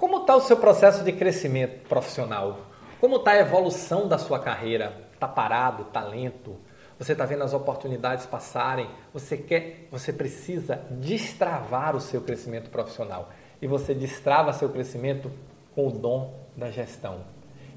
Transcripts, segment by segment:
Como está o seu processo de crescimento profissional? Como está a evolução da sua carreira? Está parado? Está lento? Você está vendo as oportunidades passarem? Você quer, você precisa destravar o seu crescimento profissional. E você destrava seu crescimento com o dom da gestão.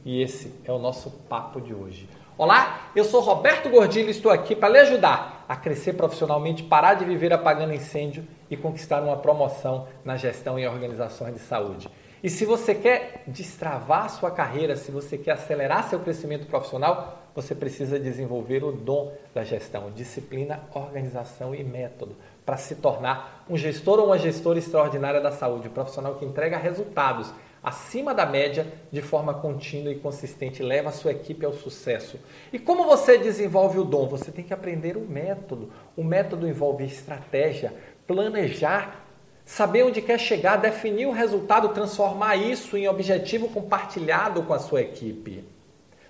E esse é o nosso papo de hoje. Olá, eu sou Roberto Gordilho e estou aqui para lhe ajudar a crescer profissionalmente, parar de viver apagando incêndio e conquistar uma promoção na gestão e organizações de saúde. E se você quer destravar sua carreira, se você quer acelerar seu crescimento profissional, você precisa desenvolver o dom da gestão, disciplina, organização e método para se tornar um gestor ou uma gestora extraordinária da saúde, um profissional que entrega resultados acima da média de forma contínua e consistente, leva a sua equipe ao sucesso. E como você desenvolve o dom? Você tem que aprender o método. O método envolve estratégia, planejar saber onde quer chegar, definir o resultado, transformar isso em objetivo compartilhado com a sua equipe.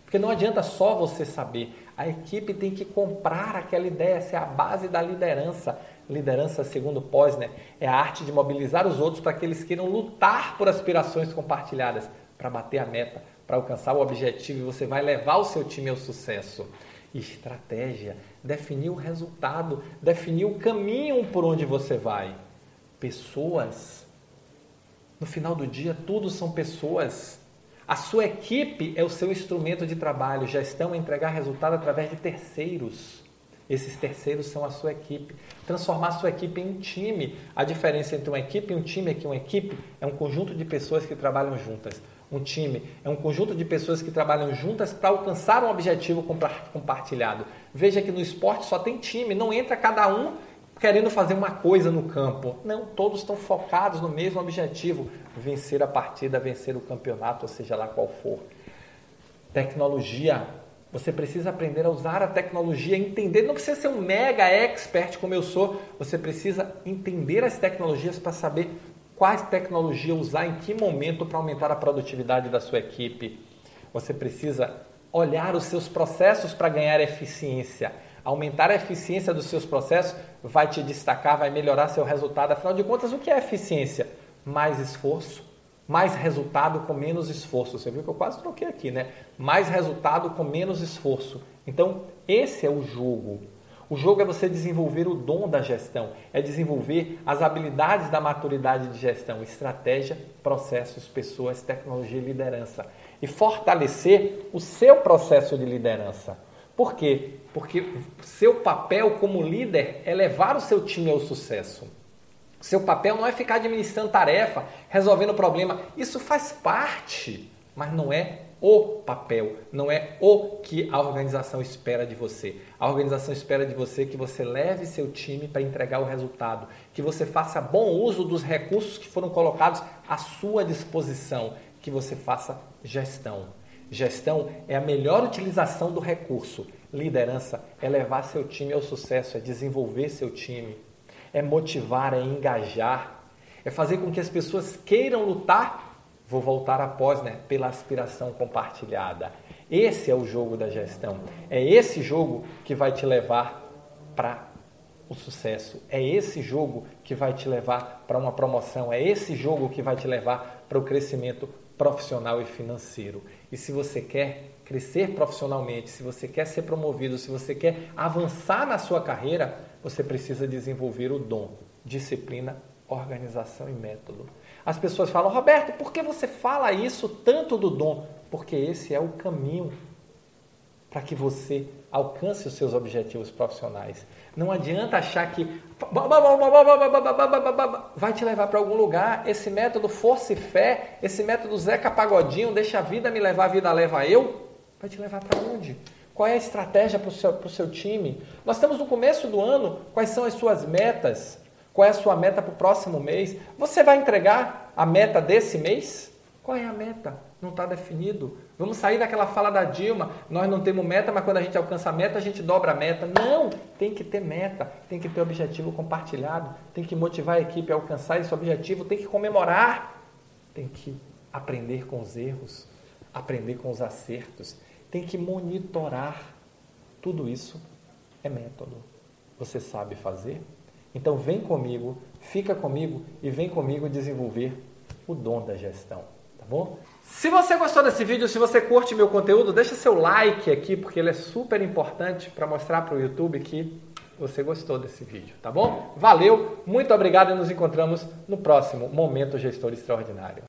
Porque não adianta só você saber, a equipe tem que comprar aquela ideia, essa é a base da liderança. Liderança, segundo Posner, é a arte de mobilizar os outros para que eles queiram lutar por aspirações compartilhadas, para bater a meta, para alcançar o objetivo e você vai levar o seu time ao sucesso. Estratégia, definir o resultado, definir o caminho por onde você vai pessoas. No final do dia, tudo são pessoas. A sua equipe é o seu instrumento de trabalho. Gestão é entregar resultado através de terceiros. Esses terceiros são a sua equipe. Transformar a sua equipe em um time. A diferença entre uma equipe e um time é que uma equipe é um conjunto de pessoas que trabalham juntas. Um time é um conjunto de pessoas que trabalham juntas para alcançar um objetivo compartilhado. Veja que no esporte só tem time, não entra cada um querendo fazer uma coisa no campo. Não, todos estão focados no mesmo objetivo: vencer a partida, vencer o campeonato, seja lá qual for. Tecnologia. Você precisa aprender a usar a tecnologia, entender, não precisa ser um mega expert como eu sou, você precisa entender as tecnologias para saber quais tecnologias usar em que momento para aumentar a produtividade da sua equipe. Você precisa olhar os seus processos para ganhar eficiência. Aumentar a eficiência dos seus processos vai te destacar, vai melhorar seu resultado. Afinal de contas, o que é eficiência? Mais esforço, mais resultado com menos esforço. Você viu que eu quase troquei aqui, né? Mais resultado com menos esforço. Então, esse é o jogo. O jogo é você desenvolver o dom da gestão, é desenvolver as habilidades da maturidade de gestão, estratégia, processos, pessoas, tecnologia e liderança. E fortalecer o seu processo de liderança. Por quê? Porque seu papel como líder é levar o seu time ao sucesso. Seu papel não é ficar administrando tarefa, resolvendo problema. Isso faz parte, mas não é o papel, não é o que a organização espera de você. A organização espera de você que você leve seu time para entregar o resultado, que você faça bom uso dos recursos que foram colocados à sua disposição, que você faça gestão. Gestão é a melhor utilização do recurso. Liderança é levar seu time ao sucesso, é desenvolver seu time, é motivar, é engajar, é fazer com que as pessoas queiram lutar. Vou voltar após, né? Pela aspiração compartilhada. Esse é o jogo da gestão. É esse jogo que vai te levar para o sucesso. É esse jogo que vai te levar para uma promoção. É esse jogo que vai te levar para o crescimento profissional e financeiro. E se você quer crescer profissionalmente, se você quer ser promovido, se você quer avançar na sua carreira, você precisa desenvolver o dom, disciplina, organização e método. As pessoas falam, Roberto, por que você fala isso tanto do dom? Porque esse é o caminho para que você alcance os seus objetivos profissionais. Não adianta achar que vai te levar para algum lugar. Esse método força e fé, esse método Zeca Pagodinho, deixa a vida me levar, a vida leva eu, vai te levar para onde? Qual é a estratégia para o seu, seu time? Nós estamos no começo do ano, quais são as suas metas? Qual é a sua meta para o próximo mês? Você vai entregar a meta desse mês? Qual é a meta? Não está definido. Vamos sair daquela fala da Dilma, nós não temos meta, mas quando a gente alcança a meta, a gente dobra a meta. Não, tem que ter meta, tem que ter objetivo compartilhado, tem que motivar a equipe a alcançar esse objetivo, tem que comemorar, tem que aprender com os erros, aprender com os acertos, tem que monitorar. Tudo isso é método. Você sabe fazer? Então vem comigo, fica comigo e vem comigo desenvolver o dom da gestão, tá bom? Se você gostou desse vídeo, se você curte meu conteúdo, deixa seu like aqui, porque ele é super importante para mostrar para o YouTube que você gostou desse vídeo, tá bom? Valeu, muito obrigado e nos encontramos no próximo Momento Gestor Extraordinário.